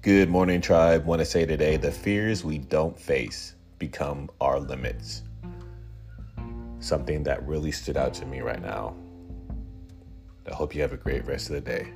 Good morning, tribe. Want to say today the fears we don't face become our limits. Something that really stood out to me right now. I hope you have a great rest of the day.